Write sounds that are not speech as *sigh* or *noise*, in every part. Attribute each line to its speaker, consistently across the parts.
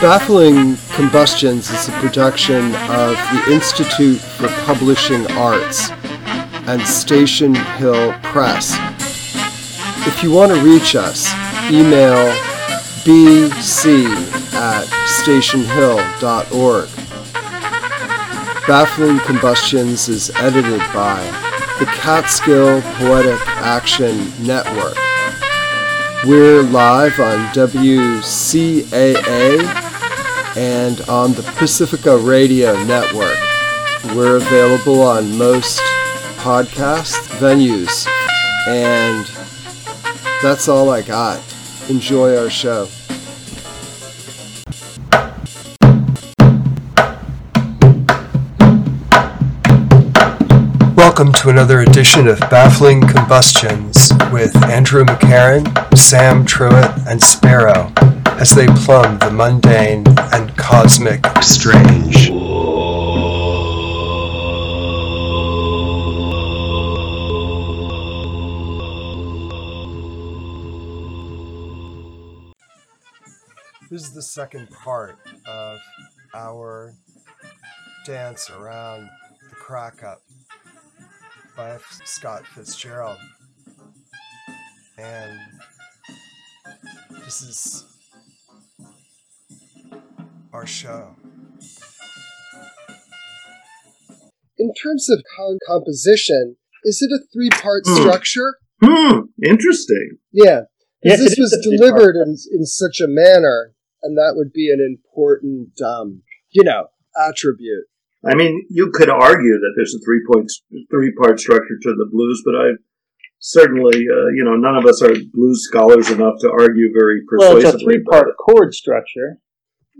Speaker 1: Baffling Combustions is a production of the Institute for Publishing Arts and Station Hill Press. If you want to reach us, email bc at stationhill.org. Baffling Combustions is edited by the Catskill Poetic Action Network. We're live on WCAA and on the Pacifica Radio Network. We're available on most podcast venues. And that's all I got. Enjoy our show. Welcome to another edition of Baffling Combustions with Andrew McCarran, Sam Truitt, and Sparrow as they plumb the mundane and cosmic strange. This is the second part of our dance around the crack up by Scott Fitzgerald. And this is our show. In terms of composition, is it a three part
Speaker 2: Hmm.
Speaker 1: structure?
Speaker 2: Hmm, interesting.
Speaker 1: Yeah.
Speaker 3: Yes,
Speaker 1: Because this was delivered in, in such a manner, and that would be an important, um, you know, attribute.
Speaker 2: I mean, you could argue that there's a three point, three part structure to the blues, but I certainly, uh, you know, none of us are blues scholars enough to argue very persuasively.
Speaker 3: Well,
Speaker 2: persuasively.
Speaker 3: it's a three-part chord structure.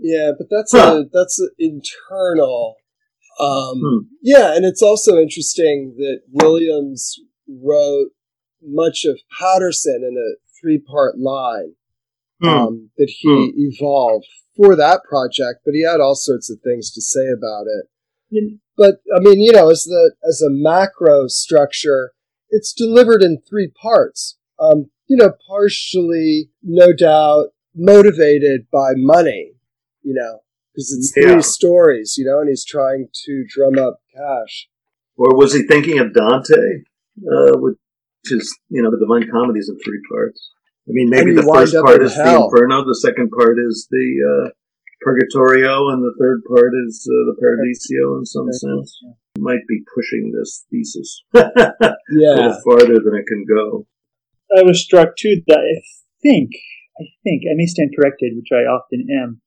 Speaker 1: Yeah, but that's
Speaker 2: Huh.
Speaker 1: a that's an internal. Um,
Speaker 2: Hmm.
Speaker 1: Yeah, and it's also interesting that Williams wrote much of Paterson in a three-part line.
Speaker 2: Hmm.
Speaker 1: um, that he evolved for that project. But he had all sorts of things to say about it. But I mean, you know, as the as a macro structure, it's delivered in three parts. Um, you know, partially, no doubt, motivated by money. You know, because it's three stories. You know, and he's trying to drum up cash.
Speaker 2: Or was he thinking of Dante, uh, which is, you know, the Divine Comedy is in three parts? I mean, maybe the first part is
Speaker 1: hell.
Speaker 2: the Inferno, the second part is the uh, Purgatorio, and the third part is uh, the Paradiso in some sense. Might be pushing this thesis *laughs* a little farther than it can go.
Speaker 3: I was struck too that I think, I think, I may stand corrected, which I often am,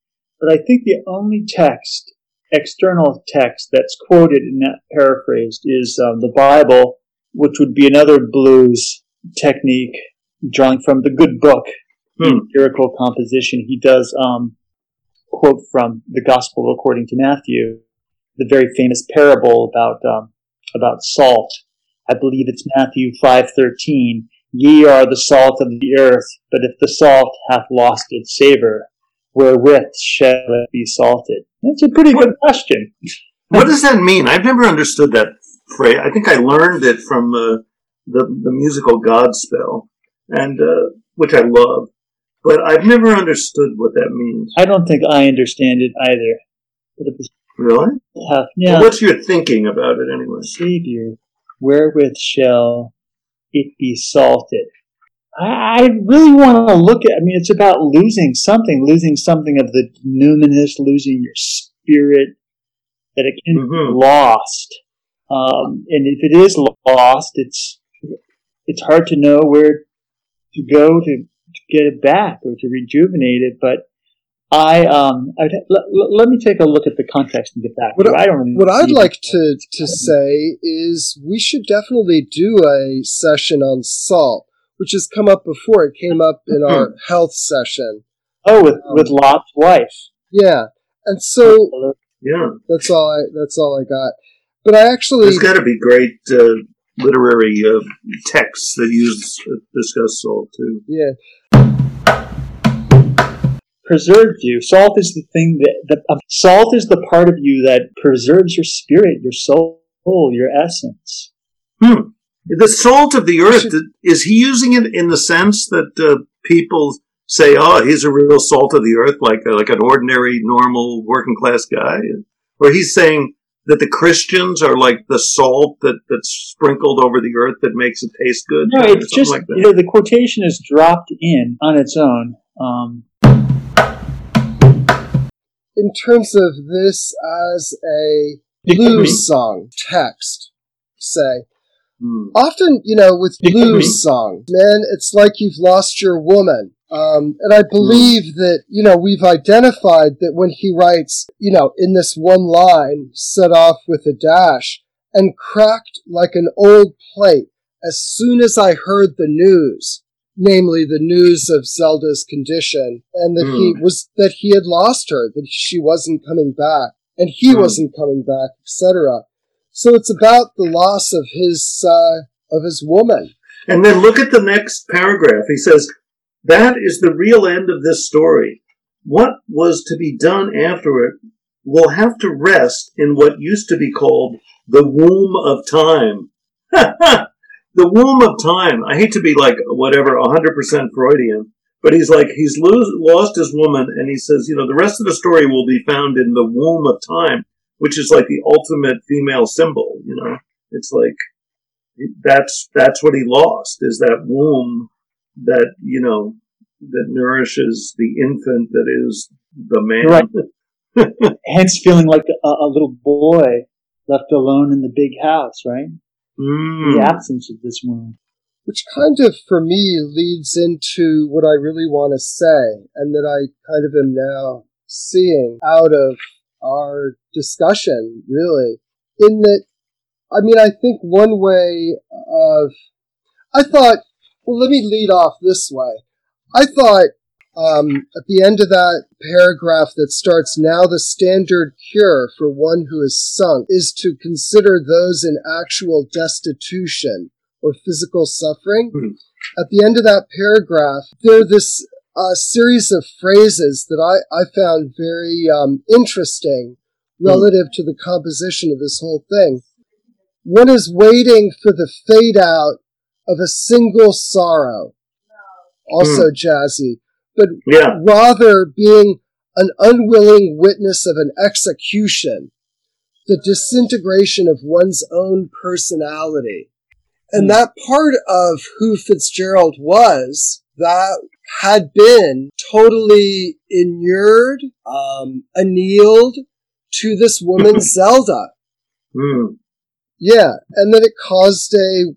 Speaker 3: but I think the only text, external text that's quoted in that paraphrased is um, the Bible, which would be another blues technique drawing from the good book,
Speaker 2: Hmm.
Speaker 3: lyrical composition. He does um, quote from the Gospel according to Matthew, the very famous parable about um, about salt. I believe it's Matthew five thirteen. Ye are the salt of the earth, but if the salt hath lost its savor, wherewith shall it be salted? That's a pretty good question.
Speaker 2: What does that mean? I've never understood that phrase. I think I learned it from uh, the the musical Godspell, and uh, which I love, but I've never understood what that means.
Speaker 3: I don't think I understand it either. But if the
Speaker 2: Really?
Speaker 3: hath, yeah,
Speaker 2: Well, what's your thinking about it anyway?
Speaker 3: Savior, wherewith shall it be salted? I, I really want to look at. I mean, it's about losing something, losing something of the numinous, losing your spirit, that it can
Speaker 2: Mhm.
Speaker 3: be lost. Um, and if it is lost, it's it's hard to know where to go to, to get it back or to rejuvenate it. But I, um, I'd, let, let me take a look at the context and get back.
Speaker 1: What.
Speaker 3: I don't really
Speaker 1: What I'd like to, to say is we should definitely do a session on salt, which has come up before. It came up in *clears throat* our health session.
Speaker 3: Oh, with
Speaker 1: Um,
Speaker 3: with Lot's wife.
Speaker 1: Yeah. And so
Speaker 2: Yeah,
Speaker 1: that's all I that's all I got. But I actually
Speaker 2: there's got to be great uh, literary uh, texts that use uh, discuss salt too.
Speaker 1: yeah.
Speaker 3: preserved you. Salt is the thing that the, uh, salt is the part of you that preserves your spirit, your soul, your essence.
Speaker 2: Hmm. The salt of the earth
Speaker 1: Should-
Speaker 2: is he using it in the sense that uh, people say, "Oh, he's a real salt of the earth, like like an ordinary, normal, working class guy," or he's saying that the Christians are like the salt that that's sprinkled over the earth that makes it taste good.
Speaker 3: No, it's just like you know the quotation is dropped in on its own. Um,
Speaker 1: in terms of this as a blues song text, say. Mm. Often, you know, with *laughs* blues songs, man, it's like you've lost your woman. Um, and I hmm. believe mm. that, you know, we've identified that when he writes, you know, in this one line, set off with a dash, and cracked like an old plate as soon as I heard the news, namely the news of Zelda's condition, and that mm. he hmm. was, that he had lost her, that she wasn't coming back, and he mm. wasn't coming back, etc. So it's about the loss of his, uh, of his woman.
Speaker 2: And then look at the next paragraph. He says, that is the real end of this story. What was to be done after it will have to rest in what used to be called the womb of time. *laughs* the womb of time. I hate to be like whatever, 100% Freudian, but he's like, he's lost his woman, and he says, you know, the rest of the story will be found in the womb of time, which is like the ultimate female symbol, you know? It's like, that's, that's what he lost, is that womb that, you know, that nourishes the infant that is the man.
Speaker 3: Right. *laughs* Hence feeling like a, a, little boy left alone in the big house, right? Mm. The absence of this womb.
Speaker 1: Which kind of, for me, leads into what I really want to say, and that I kind of am now seeing out of our discussion, really, in that, I mean, I think one way of, I thought, well, let me lead off this way. I thought um, at the end of that paragraph that starts, now the standard cure for one who is sunk is to consider those in actual destitution or physical suffering. Mm-hmm. At the end of that paragraph, there this uh, series of phrases that I, I found very um, interesting hmm. relative to the composition of this whole thing. One is waiting for the fade out of a single sorrow also mm. jazzy, but yeah. rather being an unwilling witness of an execution, the disintegration of one's own personality. And mm. that part of who Fitzgerald was, that had been totally inured, um, annealed to this woman *laughs* Zelda. Mm. Yeah, and then it caused a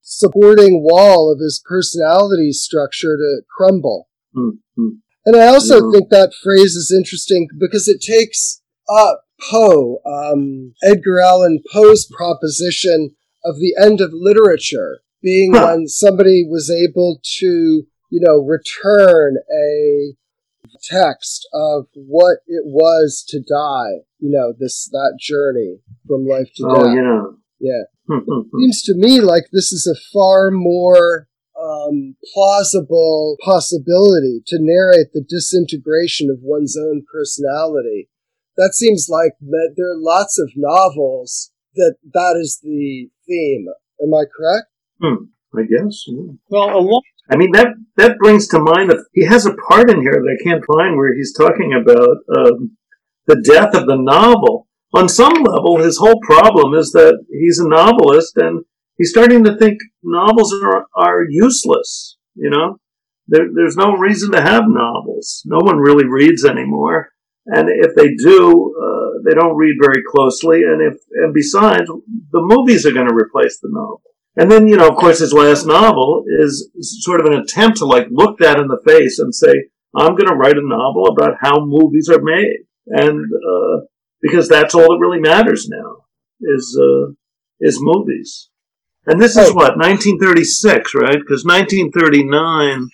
Speaker 1: supporting wall of his personality structure to crumble. Mm-hmm. And I also yeah. think that phrase is interesting because it takes up Poe, um, Edgar Allan Poe's proposition of the end of literature being huh. when somebody was able to, you know, return a text of what it was to die, you know, this, that journey from life to oh, death.
Speaker 2: Yeah.
Speaker 1: Yeah. Seems to me like this is a far more um, plausible possibility to narrate the disintegration of one's own personality. That seems like there are lots of novels that that is the theme. Am I correct?
Speaker 2: Hmm, I guess. Yeah.
Speaker 3: Well, a lot.
Speaker 2: I mean that that brings to mind that he has a part in here that I can't find where he's talking about um, the death of the novel on some level, his whole problem is that he's a novelist and he's starting to think novels are, are useless. You know, there, there's no reason to have novels. No one really reads anymore. And if they do, uh, they don't read very closely. And if, and besides, the movies are going to replace the novel. And then, you know, of course, his last novel is sort of an attempt to like look that in the face and say, I'm going to write a novel about how movies are made. And, uh, because that's all that really matters now is uh, is movies. And this is what 1936, right? Because 1939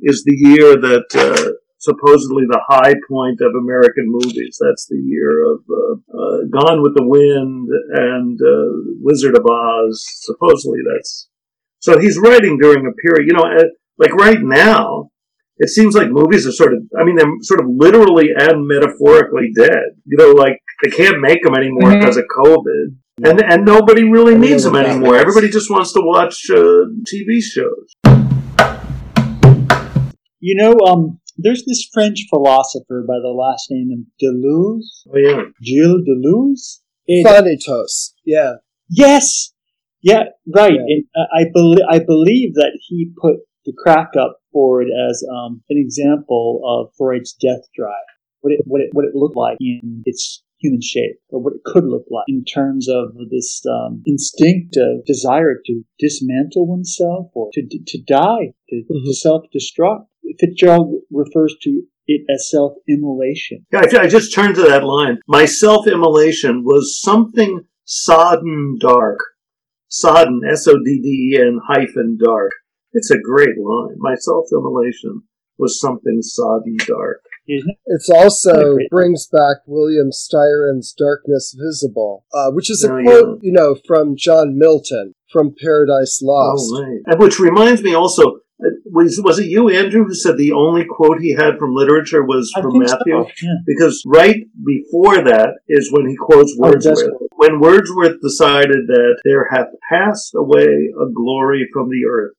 Speaker 2: is the year that uh, supposedly the high point of American movies. That's the year of uh, uh, Gone with the Wind and uh, Wizard of Oz. Supposedly that's so he's writing during a period. You know, like right now, it seems like movies are sort of, I mean, they're sort of literally and metaphorically dead. You know, like they can't make them anymore mm-hmm. because of COVID. And, and nobody really needs them anymore. Everybody just wants to watch uh, TV shows.
Speaker 3: You know, um, there's this French philosopher by the last name of Deleuze.
Speaker 2: Oh yeah,
Speaker 3: Gilles Deleuze. It-
Speaker 1: Thanatos. Yeah.
Speaker 3: yes, yeah, right.
Speaker 1: Yeah.
Speaker 3: And uh, I believe I believe that he put the crack up forward as um, an example of Freud's death drive. What it what it what it looked like in its human shape, or what it could look like in terms of this um, instinctive desire to dismantle oneself or to to die, to,
Speaker 1: Mhm.
Speaker 3: to self destruct. Fitzgerald refers to it as self immolation.
Speaker 2: yeah. I, I just turned to that line. My self-immolation was something sodden dark. Sodden, S-O-D-D-E-N hyphen dark. It's a great line. My self-immolation was something sodden dark.
Speaker 3: It?
Speaker 1: It's also brings back William Styron's Darkness Visible, uh, which is a
Speaker 2: Oh,
Speaker 1: quote, you know, from John Milton from Paradise Lost.
Speaker 2: Oh, right. And which reminds me also, was, was it you, Andrew, who said the only quote he had from literature was
Speaker 3: I
Speaker 2: from Matthew?
Speaker 3: so. Yeah.
Speaker 2: Because right before that is when he quotes
Speaker 3: Oh,
Speaker 2: Wordsworth. when Wordsworth decided that there hath passed away a glory from the earth,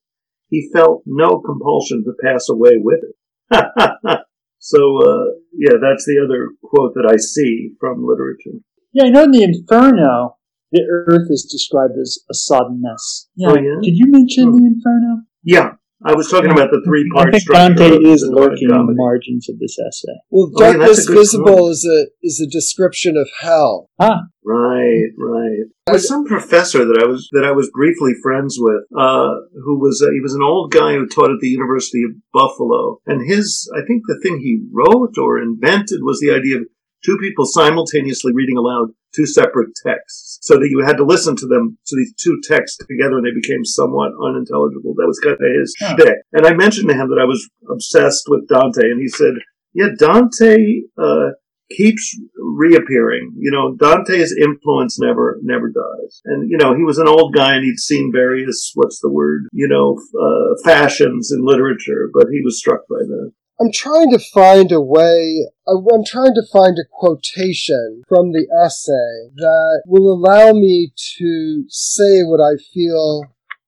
Speaker 2: he felt no compulsion to pass away with it. *laughs* so, uh, yeah, that's the other quote that I see from literature.
Speaker 3: Yeah, I know in the Inferno, the earth is described as a sodden mess. Yeah.
Speaker 2: Oh, yeah?
Speaker 3: Did you mention
Speaker 2: Hmm.
Speaker 3: the Inferno?
Speaker 2: Yeah, I was talking about the three
Speaker 3: I
Speaker 2: part
Speaker 3: think
Speaker 2: structure.
Speaker 3: Dante
Speaker 2: of
Speaker 3: is lurking in the margins of this essay.
Speaker 1: Well,
Speaker 2: Oh,
Speaker 1: Darkness
Speaker 2: a good
Speaker 1: Visible
Speaker 2: point.
Speaker 1: is a is a description of hell.
Speaker 3: Ah,
Speaker 2: Right, right. There was some professor that I was that I was briefly friends with, uh, who was uh, he was an old guy who taught at the University of Buffalo, and his I think the thing he wrote or invented was the idea of two people simultaneously reading aloud two separate texts, so that you had to listen to them to these two texts together, and they became somewhat unintelligible. That was kind of his shtick. And I mentioned to him that I was obsessed with Dante, and he said, "Yeah, Dante." Uh, keeps reappearing. You know, Dante's influence never never dies. And you know, he was an old guy and he'd seen various what's the word? You know, uh, fashions in literature, but he was struck by that.
Speaker 1: I'm trying to find a way, I'm trying to find a quotation from the essay that will allow me to say what I feel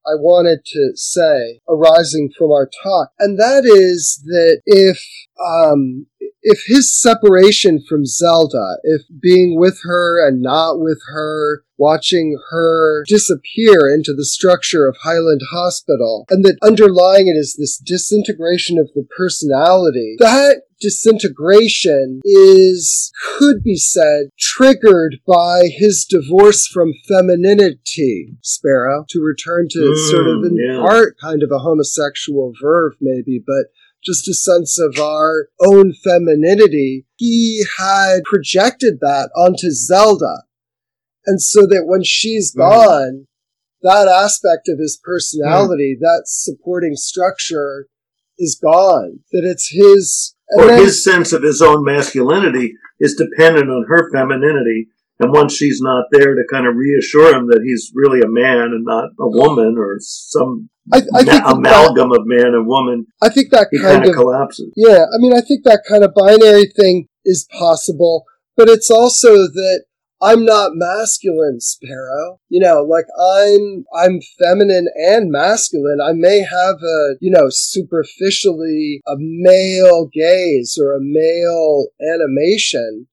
Speaker 1: I wanted to say arising from our talk. And that is that if, um, if his separation from Zelda, if being with her and not with her, watching her disappear into the structure of Highland Hospital, and that underlying it is this disintegration of the personality, that disintegration is, could be said, triggered by his divorce from femininity, Sparrow, to return to
Speaker 2: Mm,
Speaker 1: sort of in
Speaker 2: yeah.
Speaker 1: part kind of a homosexual verve, maybe, but just a sense of our own femininity, he had projected that onto Zelda. And so that when she's
Speaker 2: Mm.
Speaker 1: gone, that aspect of his personality, that supporting structure is gone. That it's his. and
Speaker 2: Or
Speaker 1: then-
Speaker 2: his sense of his own masculinity is dependent on her femininity. And once she's not there to kind of reassure him that he's really a man and not a woman or some
Speaker 1: I, I
Speaker 2: ma-
Speaker 1: think that,
Speaker 2: amalgam of man and woman,
Speaker 1: I think that kind
Speaker 2: kind of
Speaker 1: of
Speaker 2: collapses.
Speaker 1: Yeah, I mean, I think that kind of binary thing is possible, but it's also that I'm not masculine, Sparrow. You know, like I'm, I'm feminine and masculine. I may have a, you know, superficially a male gaze or a male animation.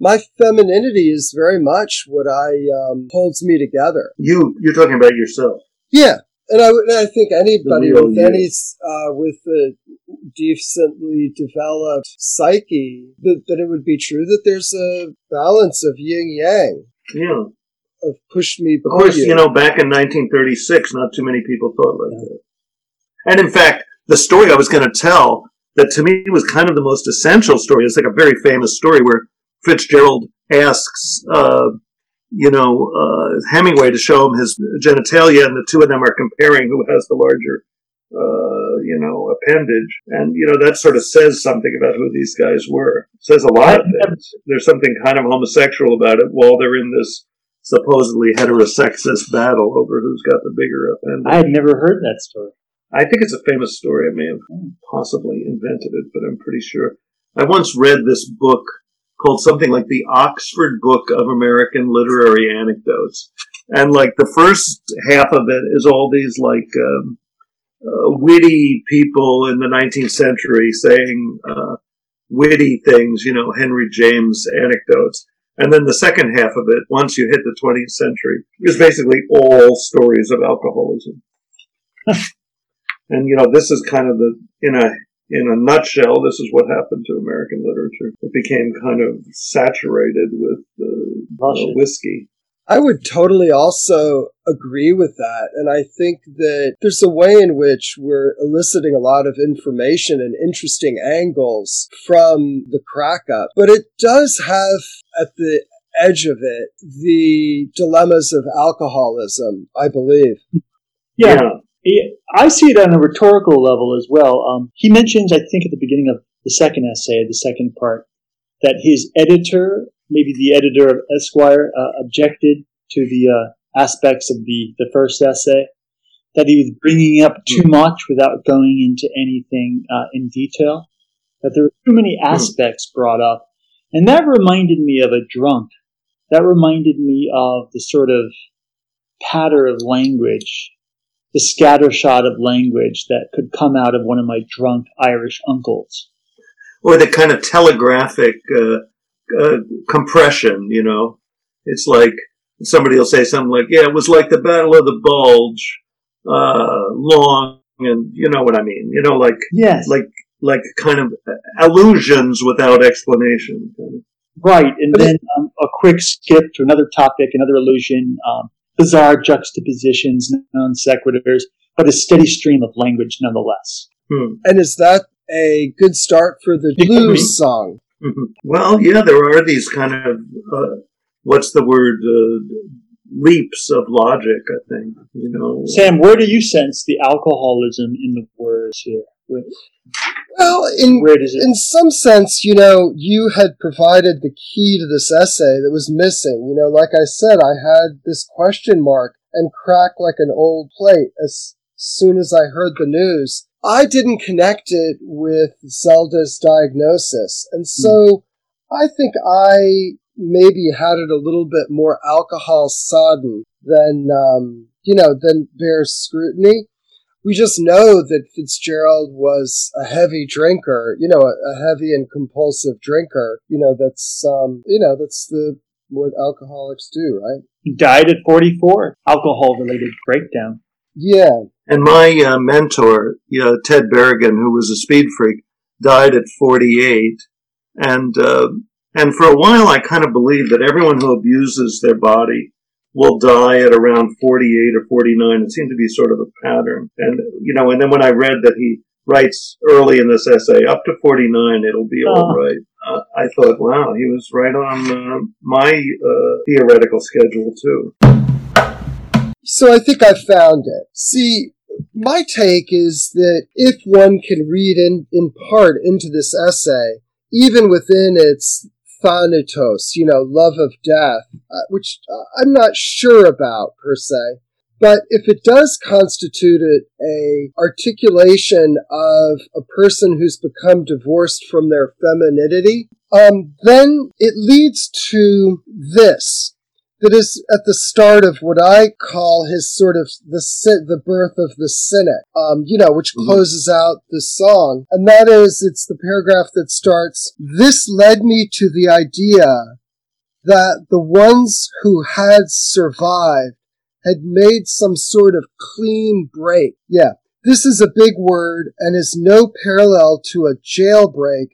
Speaker 1: My femininity is very much what I, um, holds me together.
Speaker 2: You, you're talking about yourself.
Speaker 1: Yeah, and I, and I think anybody with
Speaker 2: you.
Speaker 1: any uh, with a decently developed psyche that, that it would be true that there's a balance of yin yang
Speaker 2: Yeah.
Speaker 1: of push me
Speaker 2: Of course,
Speaker 1: you.
Speaker 2: you know, back in 1936, not too many people thought like that. And in fact, the story I was going to tell that to me was kind of the most essential story. It's like a very famous story where Fitzgerald asks, uh, you know, uh, Hemingway to show him his genitalia, and the two of them are comparing who has the larger, uh, you know, appendage. And, you know, that sort of says something about who these guys were. It says a lot of things. There's something kind of homosexual about it while they're in this supposedly heterosexist battle over who's got the bigger appendage.
Speaker 3: I had never heard that story.
Speaker 2: I think it's a famous story. I may have possibly invented it, but I'm pretty sure. I once read this book called something like the Oxford Book of American Literary Anecdotes. And like the first half of it is all these like, um, uh, witty people in the 19th century saying uh, witty things, you know, Henry James anecdotes. And then the second half of it, once you hit the 20th century, is basically all stories of alcoholism. *laughs* and you know, this is kind of the in a in a nutshell, this is what happened to American literature. It became kind of saturated with uh, uh, whiskey.
Speaker 1: I would totally also agree with that. And I think that there's a way in which we're eliciting a lot of information and interesting angles from the crack up. But it does have at the edge of it the dilemmas of alcoholism, I believe.
Speaker 3: Yeah. yeah. I see it on a rhetorical level as well. Um, he mentions, I think, at the beginning of the second essay, the second part, that his editor maybe the editor of Esquire uh, objected to the uh, aspects of the, the first essay, that he was bringing up too mm. much without going into anything uh, in detail, that there were too many hmm. aspects brought up. And that reminded me of a drunk. That reminded me of the sort of patter of language, the scattershot of language that could come out of one of my drunk Irish uncles.
Speaker 2: Or the kind of telegraphic uh, uh, compression, you know. It's like somebody will say something like, yeah, it was like the Battle of the Bulge, uh, long, and you know what I mean. You know, like,
Speaker 3: yes.
Speaker 2: like, like kind of allusions without explanation.
Speaker 3: Right. And then um, a quick skip to another topic, another allusion, um, bizarre juxtapositions, non sequiturs, but a steady stream of language nonetheless.
Speaker 2: Hmm.
Speaker 1: And is that a good start for the blues song?
Speaker 2: Mm-hmm. Well, yeah, there are these kind of uh, what's the word uh, leaps of logic. I think you know.
Speaker 3: Sam, where do you sense the alcoholism in the words here?
Speaker 1: Well, in in some sense, you know, you had provided the key to this essay that was missing. You know, like I said, I had this question mark and crack like an old plate as soon as I heard the news. I didn't connect it with Zelda's diagnosis. And so I think I maybe had it a little bit more alcohol sodden than, um, you know, than bears scrutiny. We just know that Fitzgerald was a heavy drinker, you know, a, a heavy and compulsive drinker. You know, that's, um, you know, that's the, what alcoholics do, right?
Speaker 3: He died at 44, alcohol related breakdown.
Speaker 1: Yeah.
Speaker 2: And my uh, mentor, uh, Ted Berrigan, who was a speed freak, died at 48. And, uh, and for a while, I kind of believed that everyone who abuses their body will die at around 48 or 49. It seemed to be sort of a pattern. And, you know, and then when I read that he writes early in this essay, up to 49, it'll be oh. all right. Uh, I thought, wow, he was right on uh, my uh, theoretical schedule, too.
Speaker 1: So I think I found it. See, my take is that if one can read in, in part into this essay, even within its thanatos, you know, love of death, uh, which uh, I'm not sure about per se, but if it does constitute it a articulation of a person who's become divorced from their femininity, um, then it leads to this that is at the start of what I call his sort of the the birth of the cynic, um, you know, which mm-hmm. closes out the song, and that is it's the paragraph that starts. This led me to the idea that the ones who had survived had made some sort of clean break. Yeah, this is a big word and is no parallel to a jailbreak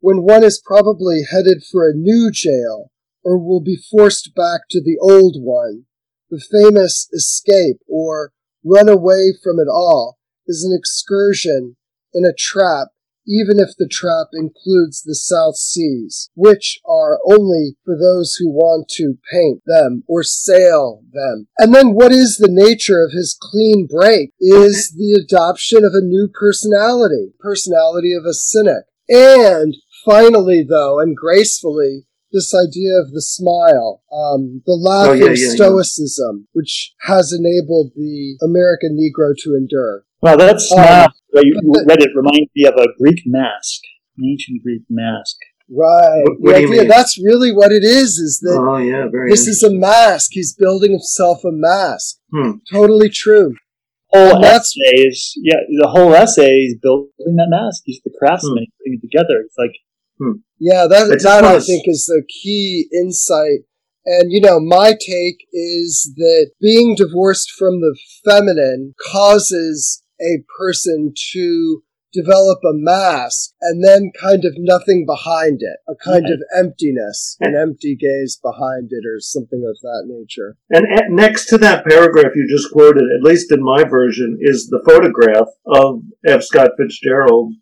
Speaker 1: when one is probably headed for a new jail or will be forced back to the old one. The famous escape or run away from it all is an excursion in a trap, even if the trap includes the South Seas, which are only for those who want to paint them or sail them. And then what is the nature of his clean break is the adoption of a new personality, personality of a cynic. And finally, though, and gracefully, this idea of the smile, um, the laugh oh, yeah, of yeah, stoicism, yeah. which has enabled the American Negro to endure.
Speaker 3: Well, that smile, um, you read it, reminds me of a Greek mask, an ancient Greek mask.
Speaker 1: Right.
Speaker 2: What, what
Speaker 1: idea, that's really what it is, is that
Speaker 2: oh, yeah,
Speaker 1: this is a mask. He's building himself a mask.
Speaker 2: Hmm.
Speaker 1: Totally true.
Speaker 3: whole essay is yeah, the whole essay is building that mask. He's the craftsman, hmm. putting it together. It's like
Speaker 1: hmm. Yeah, that that I think is the key insight. And you know, my take is that being divorced from the feminine causes a person to develop a mask and then kind of nothing behind it, a kind of emptiness, an empty gaze behind it, or something of that nature.
Speaker 2: And next to that paragraph you just quoted, at least in my version, is the photograph of F. Scott Fitzgerald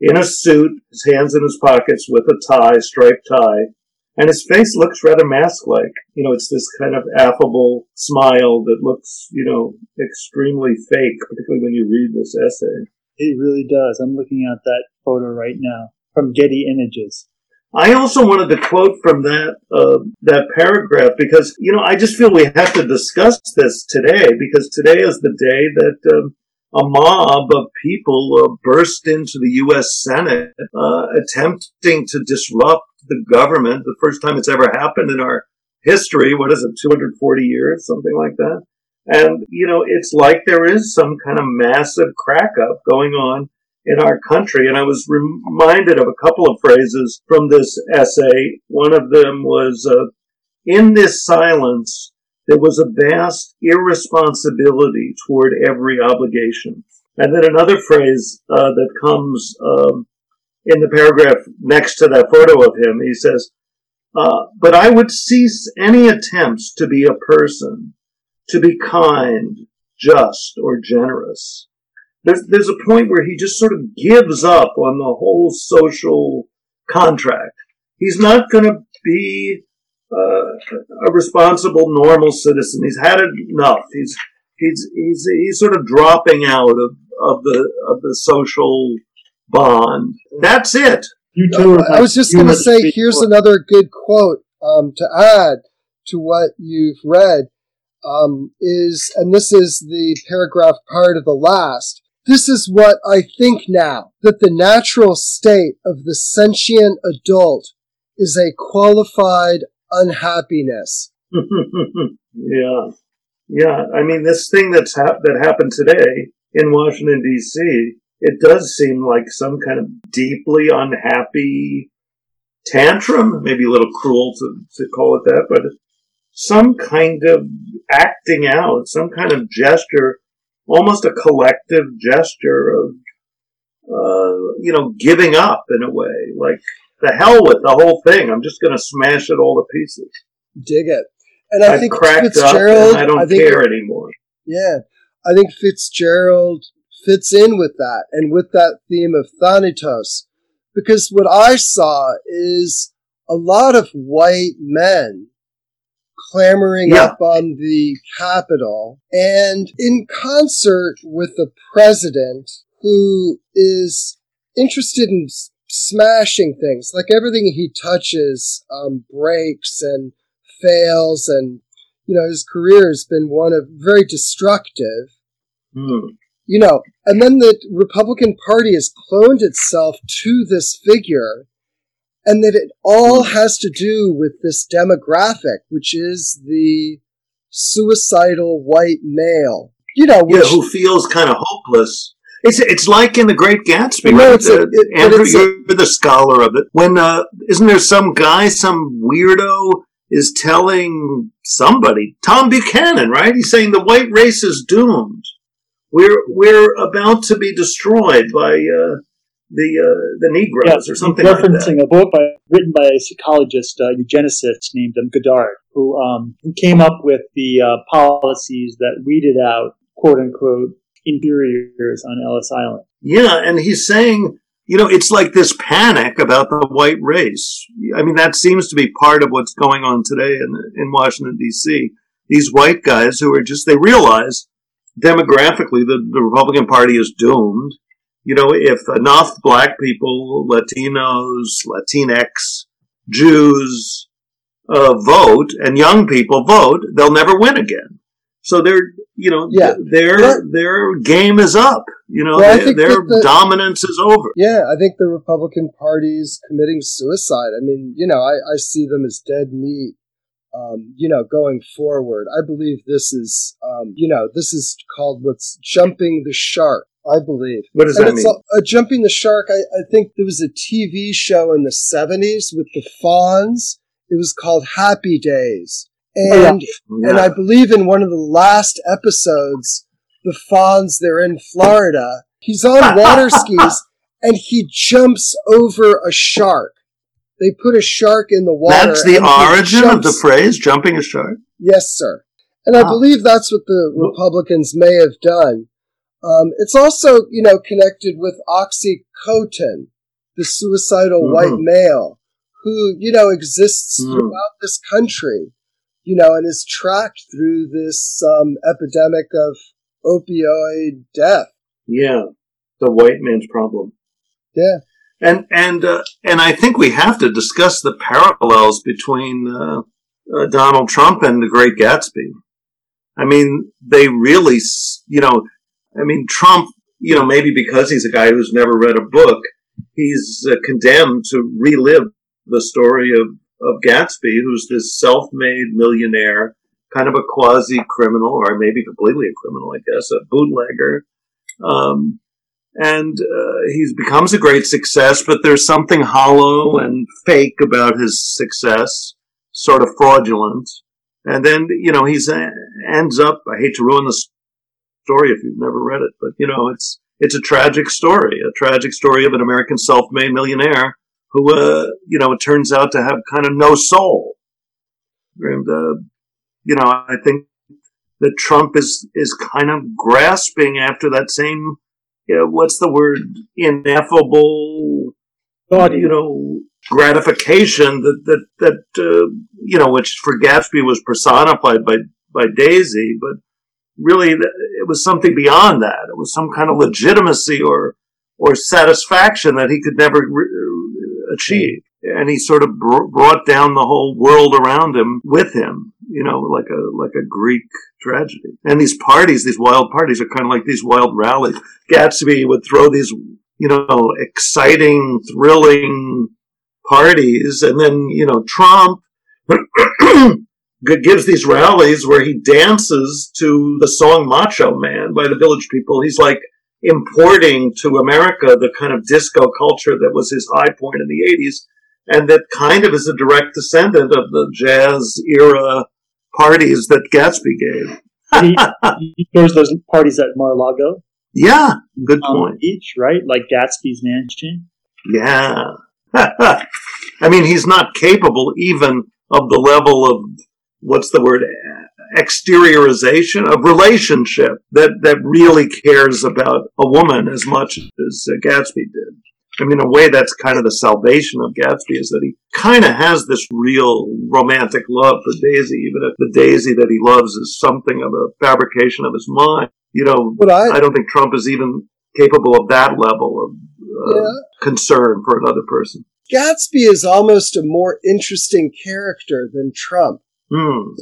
Speaker 2: in a suit, his hands in his pockets with a tie, striped tie, and his face looks rather mask-like. You know, it's this kind of affable smile that looks, you know, extremely fake, particularly when you read this essay.
Speaker 3: It really does. I'm looking at that photo right now from Getty Images.
Speaker 2: I also wanted to quote from that uh, that paragraph because you know I just feel we have to discuss this today because today is the day that um, a mob of people uh, burst into the U.S. Senate, uh, attempting to disrupt the government. The first time it's ever happened in our history. What is it? 240 years, something like that. And, you know, it's like there is some kind of massive crack up going on in our country. And I was reminded of a couple of phrases from this essay. One of them was, uh, in this silence, there was a vast irresponsibility toward every obligation. And then another phrase uh, that comes um, in the paragraph next to that photo of him, he says, uh, but I would cease any attempts to be a person to be kind, just, or generous. There's, there's a point where he just sort of gives up on the whole social contract. He's not going to be uh, a responsible, normal citizen. He's had enough. He's he's he's he's sort of dropping out of, of the of the social bond. That's it.
Speaker 1: You too. I was just going to say, here's another good quote um, to add to what you've read um, is, and this is the paragraph part of the last. This is what I think now that the natural state of the sentient adult is a qualified unhappiness. *laughs*
Speaker 2: yeah, yeah. I mean, this thing that's that happened today in Washington D.C. It does seem like some kind of deeply unhappy tantrum. Maybe a little cruel to, to call it that, but some kind of acting out, some kind of gesture, almost a collective gesture of, uh, you know, giving up in a way. Like, the hell with the whole thing. I'm just going to smash it all to pieces.
Speaker 1: Dig it. And I
Speaker 2: I've
Speaker 1: think
Speaker 2: Fitzgerald. I don't I think, care anymore.
Speaker 1: Yeah. I think Fitzgerald fits in with that and with that theme of Thanatos. Because what I saw is a lot of white men clamoring yeah. up on the Capitol, and in concert with the president, who is interested in smashing things. Like everything he touches um, breaks and fails, and you know his career has been one of very destructive.
Speaker 2: Mm.
Speaker 1: You know, and then the Republican Party has cloned itself to this figure and that it all has to do with this demographic, which is the suicidal white male. You know,
Speaker 2: which, yeah, who feels kind of hopeless. It's it's like in The Great Gatsby. No, right? a, it, Andrew, you're a, the scholar of it. When uh, isn't there some guy, some weirdo, is telling somebody, Tom Buchanan, right? He's saying the white race is doomed. We're we're about to be destroyed by. Uh, the uh, the Negroes yeah, or something
Speaker 3: referencing
Speaker 2: like
Speaker 3: a book by, written by a psychologist, uh, eugenicist named um, Goddard, who um, who came up with the uh, policies that weeded out quote unquote inferiors on Ellis Island.
Speaker 2: Yeah, and he's saying, you know, it's like this panic about the white race. I mean, that seems to be part of what's going on today in in Washington D.C. These white guys who are just they realize demographically the, the Republican Party is doomed you know, if enough black people, Latinos, Latinx, Jews uh, vote and young people vote, they'll never win again. So their, you know, yeah. their their game is up. You know, well, their, their the, dominance is over.
Speaker 1: Yeah, I think the Republican Party's committing suicide. I mean, you know, I, I see them as dead meat um, you know, going forward. I believe this is, um, you know, this is called what's jumping the shark. I believe.
Speaker 2: What does
Speaker 1: And
Speaker 2: that
Speaker 1: it's
Speaker 2: mean?
Speaker 1: a- uh, jumping the shark. I, I think there was a TV show in the '70s with the Fonz. It was called Happy Days,
Speaker 3: yeah.
Speaker 1: and and I believe in one of the last episodes, the Fonz they're in Florida. He's on *laughs* water skis and he jumps over a shark. They put a shark in the water.
Speaker 2: That's the
Speaker 1: and he
Speaker 2: origin of the phrase "jumping a shark."
Speaker 1: Yes, sir. And I believe that's what the Republicans may have done. Um, it's also, you know, connected with Oxycontin, the suicidal
Speaker 2: Mhm.
Speaker 1: white male, who, you know, exists
Speaker 2: Mm.
Speaker 1: throughout this country, you know, and is tracked through this um, epidemic of opioid death.
Speaker 2: Yeah, the white man's problem.
Speaker 1: Yeah.
Speaker 2: And and uh, and I think we have to discuss the parallels between uh, uh, Donald Trump and the Great Gatsby. I mean, they really, s- you know, I mean, Trump, you know, maybe because he's a guy who's never read a book, he's uh, condemned to relive the story of of Gatsby, who's this self-made millionaire, kind of a quasi criminal, or maybe completely a criminal, I guess, a bootlegger. Um, and uh, he becomes a great success, but there's something hollow and fake about his success, sort of fraudulent. And then, you know, he's uh, ends up. I hate to ruin the story if you've never read it, but you know, it's it's a tragic story, a tragic story of an American self-made millionaire who, uh, you know, it turns out to have kind of no soul. And uh, you know, I think that Trump is is kind of grasping after that same yeah, what's the word? Ineffable,
Speaker 3: God,
Speaker 2: you know, gratification that that that uh, you know, which for Gatsby was personified by by Daisy, but really it was something beyond that. It was some kind of legitimacy or or satisfaction that he could never re- achieve, and he sort of br- brought down the whole world around him with him. You know, like a like a Greek tragedy. And these parties, these wild parties, are kind of like these wild rallies. Gatsby would throw these, you know, exciting, thrilling parties, and then you know Trump *clears throat* gives these rallies where he dances to the song "Macho Man" by the Village People. He's like importing to America the kind of disco culture that was his high point in the '80s, and that kind of is a direct descendant of the jazz era parties that Gatsby gave.
Speaker 3: he, he throws those parties at Mar-a-Lago,
Speaker 2: Yeah, good
Speaker 3: Palm
Speaker 2: point.
Speaker 3: Beach, right? Like Gatsby's mansion.
Speaker 2: Yeah. *laughs* I mean, he's not capable even of the level of what's the word exteriorization of relationship that that really cares about a woman as much as uh, Gatsby did. I mean, in a way, that's kind of the salvation of Gatsby is that he kind of has this real romantic love for Daisy, even if the Daisy that he loves is something of a fabrication of his mind. You know,
Speaker 1: But I,
Speaker 2: I don't think Trump is even capable of that level of uh,
Speaker 1: yeah,
Speaker 2: concern for another person.
Speaker 1: Gatsby is almost a more interesting character than Trump.
Speaker 2: Hmm.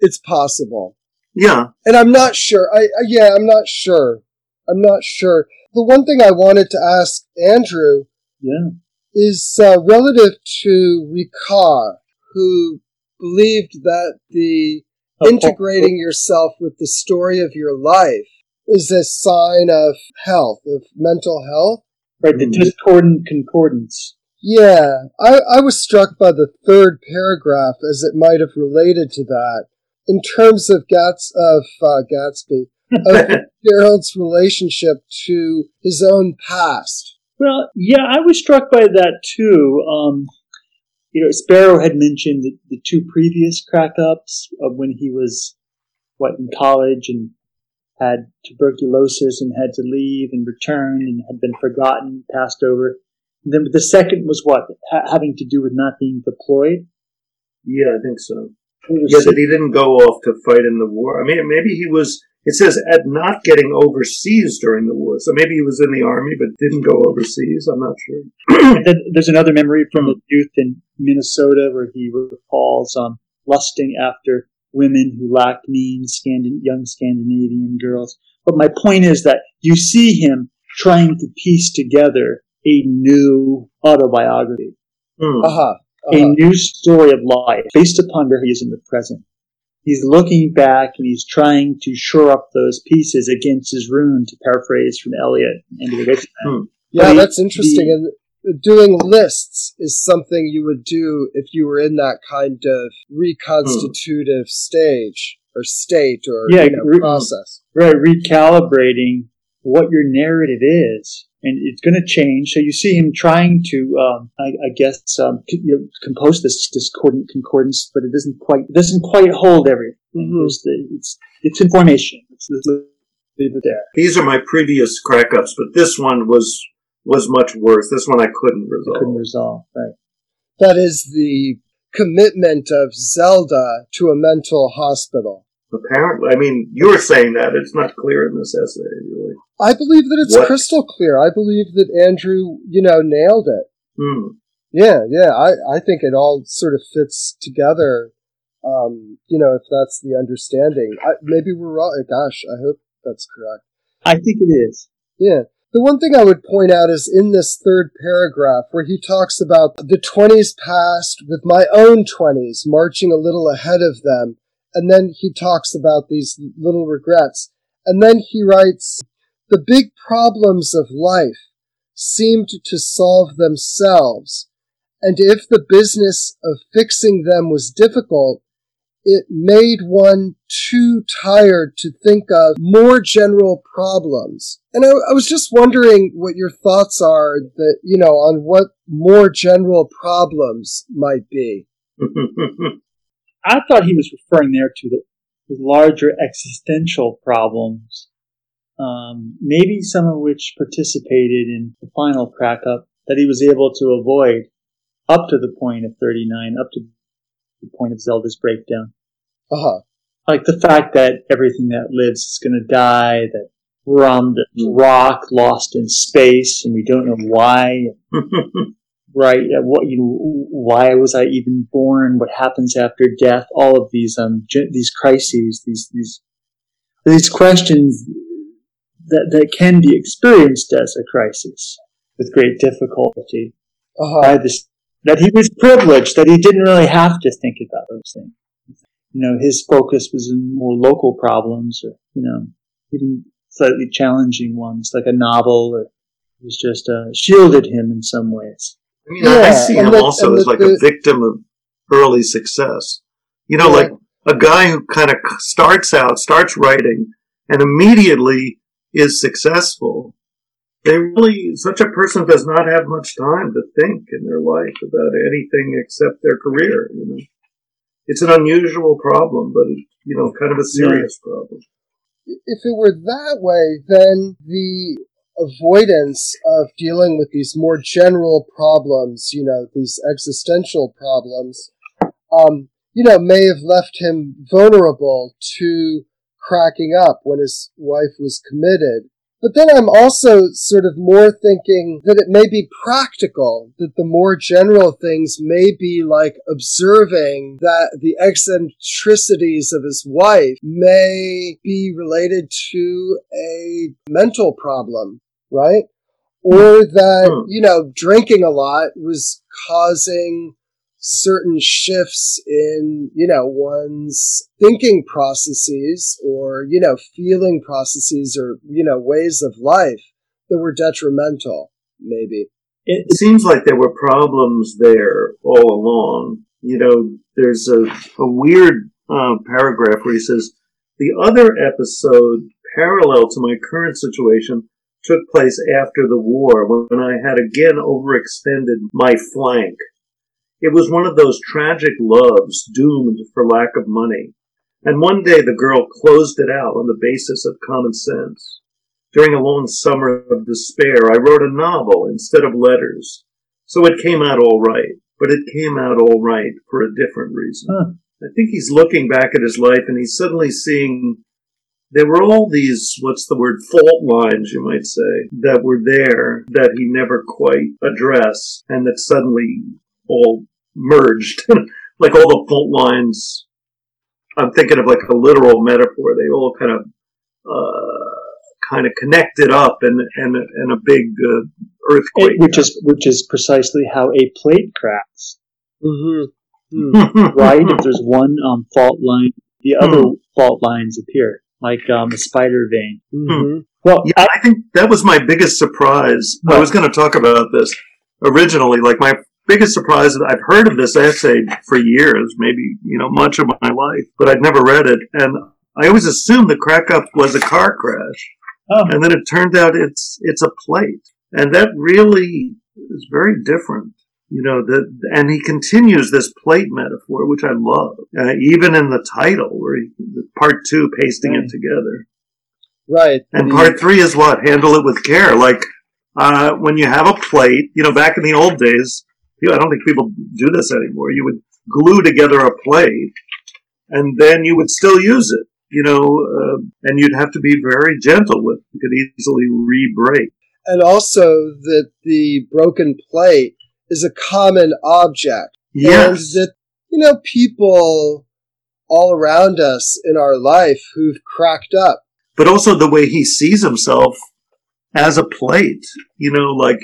Speaker 1: It's possible.
Speaker 2: Yeah.
Speaker 1: And I'm not sure. I, I yeah, I'm not sure. I'm not sure. The one thing I wanted to ask Andrew
Speaker 3: Yeah.
Speaker 1: is uh, relative to Ricoeur, who believed that the integrating yourself with the story of your life is a sign of health, of mental health.
Speaker 3: Right, the
Speaker 2: Mm.
Speaker 3: discordant concordance.
Speaker 1: Yeah, I, I was struck by the third paragraph as it might have related to that in terms of Gats of uh, Gatsby of *laughs* Gerald's relationship to his own past.
Speaker 3: Well, yeah, I was struck by that too. Um, you know, Sparrow had mentioned the, the two previous crack ups of when he was, what, in college and had tuberculosis and had to leave and return and had been forgotten, passed over. And then the second was what? Ha- having to do with not being deployed?
Speaker 2: Yeah, I think so.
Speaker 3: It was-
Speaker 2: Yeah, that he didn't go off to fight in the war. I mean, maybe he was. It says at not getting overseas during the war, so maybe he was in the army but didn't go overseas. I'm not sure. *clears throat*
Speaker 3: Then there's another memory from a youth in Minnesota where he recalls um, lusting after women who lacked means, Scandin- young Scandinavian girls. But my point is that you see him trying to piece together a new autobiography.
Speaker 2: Hmm.
Speaker 1: Uh
Speaker 3: a new story of life based upon where he is in the present. He's looking back and he's trying to shore up those pieces against his rune, to paraphrase from Eliot and the.
Speaker 2: Hmm.
Speaker 1: Yeah,
Speaker 3: the-
Speaker 1: that's interesting. and doing lists is something you would do if you were in that kind of reconstitutive stage or state or
Speaker 3: Yeah,
Speaker 1: you know,
Speaker 3: re-
Speaker 1: process.
Speaker 3: right, recalibrating what your narrative is. And it's going to change. So you see him trying to, um, I, I guess, um, c- you know, compose this discordant concordance, but it doesn't quite it doesn't quite hold everything.
Speaker 1: Mhm.
Speaker 3: There's the, it's it's information. It's, it's leave it there.
Speaker 2: These are my previous crack ups, but this one was was much worse. This one I couldn't
Speaker 3: I
Speaker 2: resolve.
Speaker 3: couldn't resolve. Right.
Speaker 1: That is the commitment of Zelda to a mental hospital.
Speaker 2: Apparently, I mean, you're saying that it's not clear in this essay, really.
Speaker 1: I believe that it's
Speaker 2: What?
Speaker 1: crystal clear. I believe that Andrew, you know, nailed it.
Speaker 2: Hmm.
Speaker 1: Yeah, yeah. I, I think it all sort of fits together. Um, you know, if that's the understanding. I, maybe we're wrong. Gosh, I hope that's correct.
Speaker 3: I think it is.
Speaker 1: Yeah. The one thing I would point out is in this third paragraph where he talks about the 20s past with my own 20s marching a little ahead of them. And then he talks about these little regrets. And then he writes, the big problems of life seemed to solve themselves. And if the business of fixing them was difficult, it made one too tired to think of more general problems. And I, I was just wondering what your thoughts are that, you know, on what more general problems might be. *laughs*
Speaker 3: I thought he was referring there to the, the larger existential problems, um, maybe some of which participated in the final crack up that he was able to avoid up to the point of 39, up to the point of Zelda's breakdown.
Speaker 1: Uh huh.
Speaker 3: Like the fact that everything that lives is going to die, that we're on the
Speaker 2: Mm.
Speaker 3: rock lost in space and we don't know why. *laughs* right? What you know, why was I even born? What happens after death? All of these um these crises, these these these questions that that can be experienced as a crisis with great difficulty.
Speaker 1: Uh huh.
Speaker 3: By this, that he was privileged, that he didn't really have to think about those things. You know, his focus was in more local problems, or you know, even slightly challenging ones, like a novel, or it was just uh, shielded him in some ways.
Speaker 2: I mean, I- I see him also as like
Speaker 1: the-
Speaker 2: a victim of early success. You know,
Speaker 1: Yeah.
Speaker 2: like a guy who kind of starts out, starts writing, and immediately is successful. They really, such a person does not have much time to think in their life about anything except their career. You know, it's an unusual problem, but it, you know, kind of a serious problem.
Speaker 1: if it were that way, then the avoidance of dealing with these more general problems, you know, these existential problems, um, you know, may have left him vulnerable to cracking up when his wife was committed. But then I'm also sort of more thinking that it may be practical, that the more general things may be like observing that the eccentricities of his wife may be related to a mental problem, right? Or that,
Speaker 2: Hmm.
Speaker 1: you know, drinking a lot was causing certain shifts in, you know, one's thinking processes or, you know, feeling processes or, you know, ways of life that were detrimental, maybe.
Speaker 3: It,
Speaker 2: It seems like there were problems there all along. You know, there's a, a weird uh, paragraph where he says, the other episode parallel to my current situation took place after the war when I had again overextended my flank. It was one of those tragic loves doomed for lack of money. And one day the girl closed it out on the basis of common sense. During a long summer of despair, I wrote a novel instead of letters. So it came out all right, but it came out all right for a different reason.
Speaker 3: Huh.
Speaker 2: I think he's looking back at his life and he's suddenly seeing there were all these, what's the word, fault lines, you might say, that were there that he never quite addressed and that suddenly all merged. *laughs* like all the fault lines, I'm thinking of like a literal metaphor. They all kind of, uh, kind of connected up and, and, and a big uh, earthquake.
Speaker 3: which is which is precisely how a plate cracks.
Speaker 1: Mm-hmm. *laughs*
Speaker 3: right? If *laughs* there's one um, fault line, the other fault lines appear, like um, a spider vein.
Speaker 1: Mm-hmm.
Speaker 3: Well,
Speaker 2: Yeah, I think that was my biggest surprise. I was going to talk about this originally. Like my biggest surprise is I've heard of this essay for years, maybe you know much of my life, but I'd never read it, and I always assumed the crack up was a car crash,
Speaker 3: Oh.
Speaker 2: and then it turned out it's it's a plate, and that really is very different. You know that, and he continues this plate metaphor, which I love, uh, even in the title, where he, part two, pasting
Speaker 3: Right.
Speaker 2: it together.
Speaker 1: Right.
Speaker 2: And
Speaker 1: The-
Speaker 2: part three is what? Handle it with care. Like, uh, when you have a plate, you know, back in the old days, you know, I don't think people do this anymore. You would glue together a plate and then you would still use it, you know, uh, and you'd have to be very gentle with it. You could easily re-break.
Speaker 1: and also that the broken plate is a common object.
Speaker 2: Yes.
Speaker 1: And that, you know, people all around us in our life who've cracked up.
Speaker 2: but also the way he sees himself as a plate. You know, like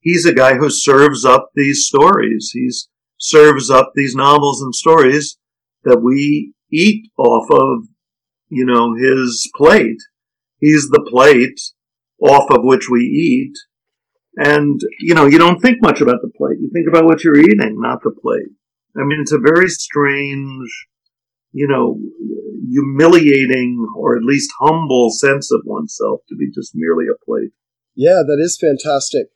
Speaker 2: he's a guy who serves up these stories. He's serves up these novels and stories that we eat off of, you know, his plate. He's the plate off of which we eat. And, you know, you don't think much about the plate. You think about what you're eating, not the plate. I mean, it's a very strange, you know, humiliating or at least humble sense of oneself to be just merely a plate.
Speaker 1: Yeah, that is fantastic.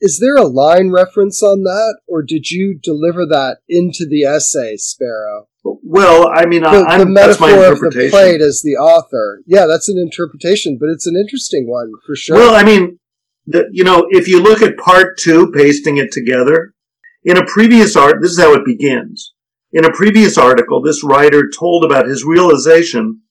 Speaker 1: Is there a line reference on that, or did you deliver that into the essay, Sparrow?
Speaker 2: Well, I mean,
Speaker 1: The, the
Speaker 2: I'm, that's my
Speaker 1: metaphor of the plate as the author. Yeah, that's an interpretation, but it's an interesting one for sure.
Speaker 2: Well, I mean, the, you know, if you look at part two, pasting it together, in a previous art, this is how it begins. In a previous article, this writer told about his realization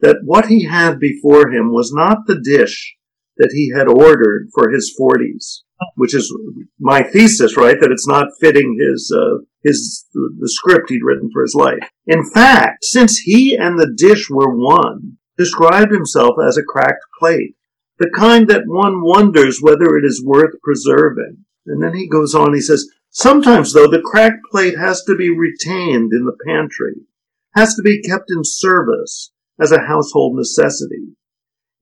Speaker 2: that what he had before him was not the dish that he had ordered for his 40s, which is my thesis, right? That it's not fitting his, uh, his, the script he'd written for his life. In fact, since he and the dish were one, described himself as a cracked plate the kind that one wonders whether it is worth preserving. And then he goes on, he says, Sometimes, though, the cracked plate has to be retained in the pantry, has to be kept in service as a household necessity.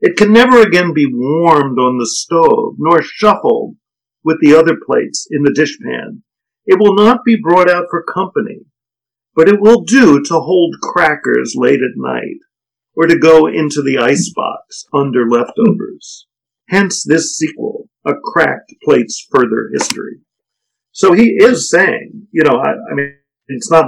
Speaker 2: It can never again be warmed on the stove, nor shuffled with the other plates in the dishpan. It will not be brought out for company, but it will do to hold crackers late at night or to go into the icebox under leftovers. Hence this sequel, A Cracked Plate's Further History. So he is saying, you know, I, I mean, it's not,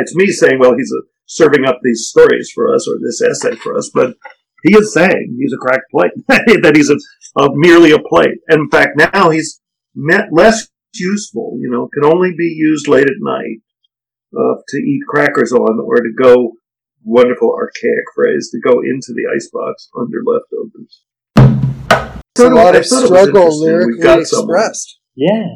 Speaker 2: it's me saying, well, he's uh serving up these stories for us or this essay for us, but he is saying he's a cracked plate, *laughs* that he's a, a, merely a plate. And in fact, now he's met less useful, you know, can only be used late at night uh, to eat crackers on or to go wonderful archaic phrase to go into the icebox under leftovers.
Speaker 1: it's a lot of
Speaker 2: thought it was
Speaker 1: struggle
Speaker 2: interesting. We've
Speaker 1: lyrically
Speaker 2: got someone.
Speaker 1: expressed.
Speaker 3: yeah.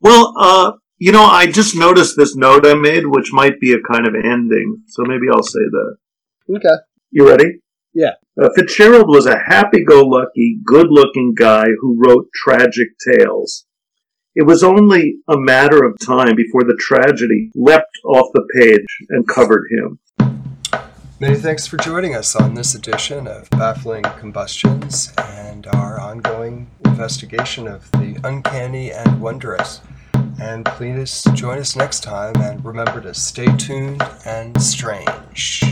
Speaker 2: Well, uh, you know, I just noticed this note I made, which might be a kind of ending, so maybe I'll say that.
Speaker 1: Okay.
Speaker 2: You ready?
Speaker 1: Yeah.
Speaker 2: Uh, Fitzgerald was a happy-go-lucky, good-looking guy who wrote tragic tales. It was only a matter of time before the tragedy leapt off the page and covered him.
Speaker 1: Many thanks for joining us on this edition of Baffling Combustions and our ongoing investigation of the uncanny and wondrous. And please join us next time and remember to stay tuned and strange.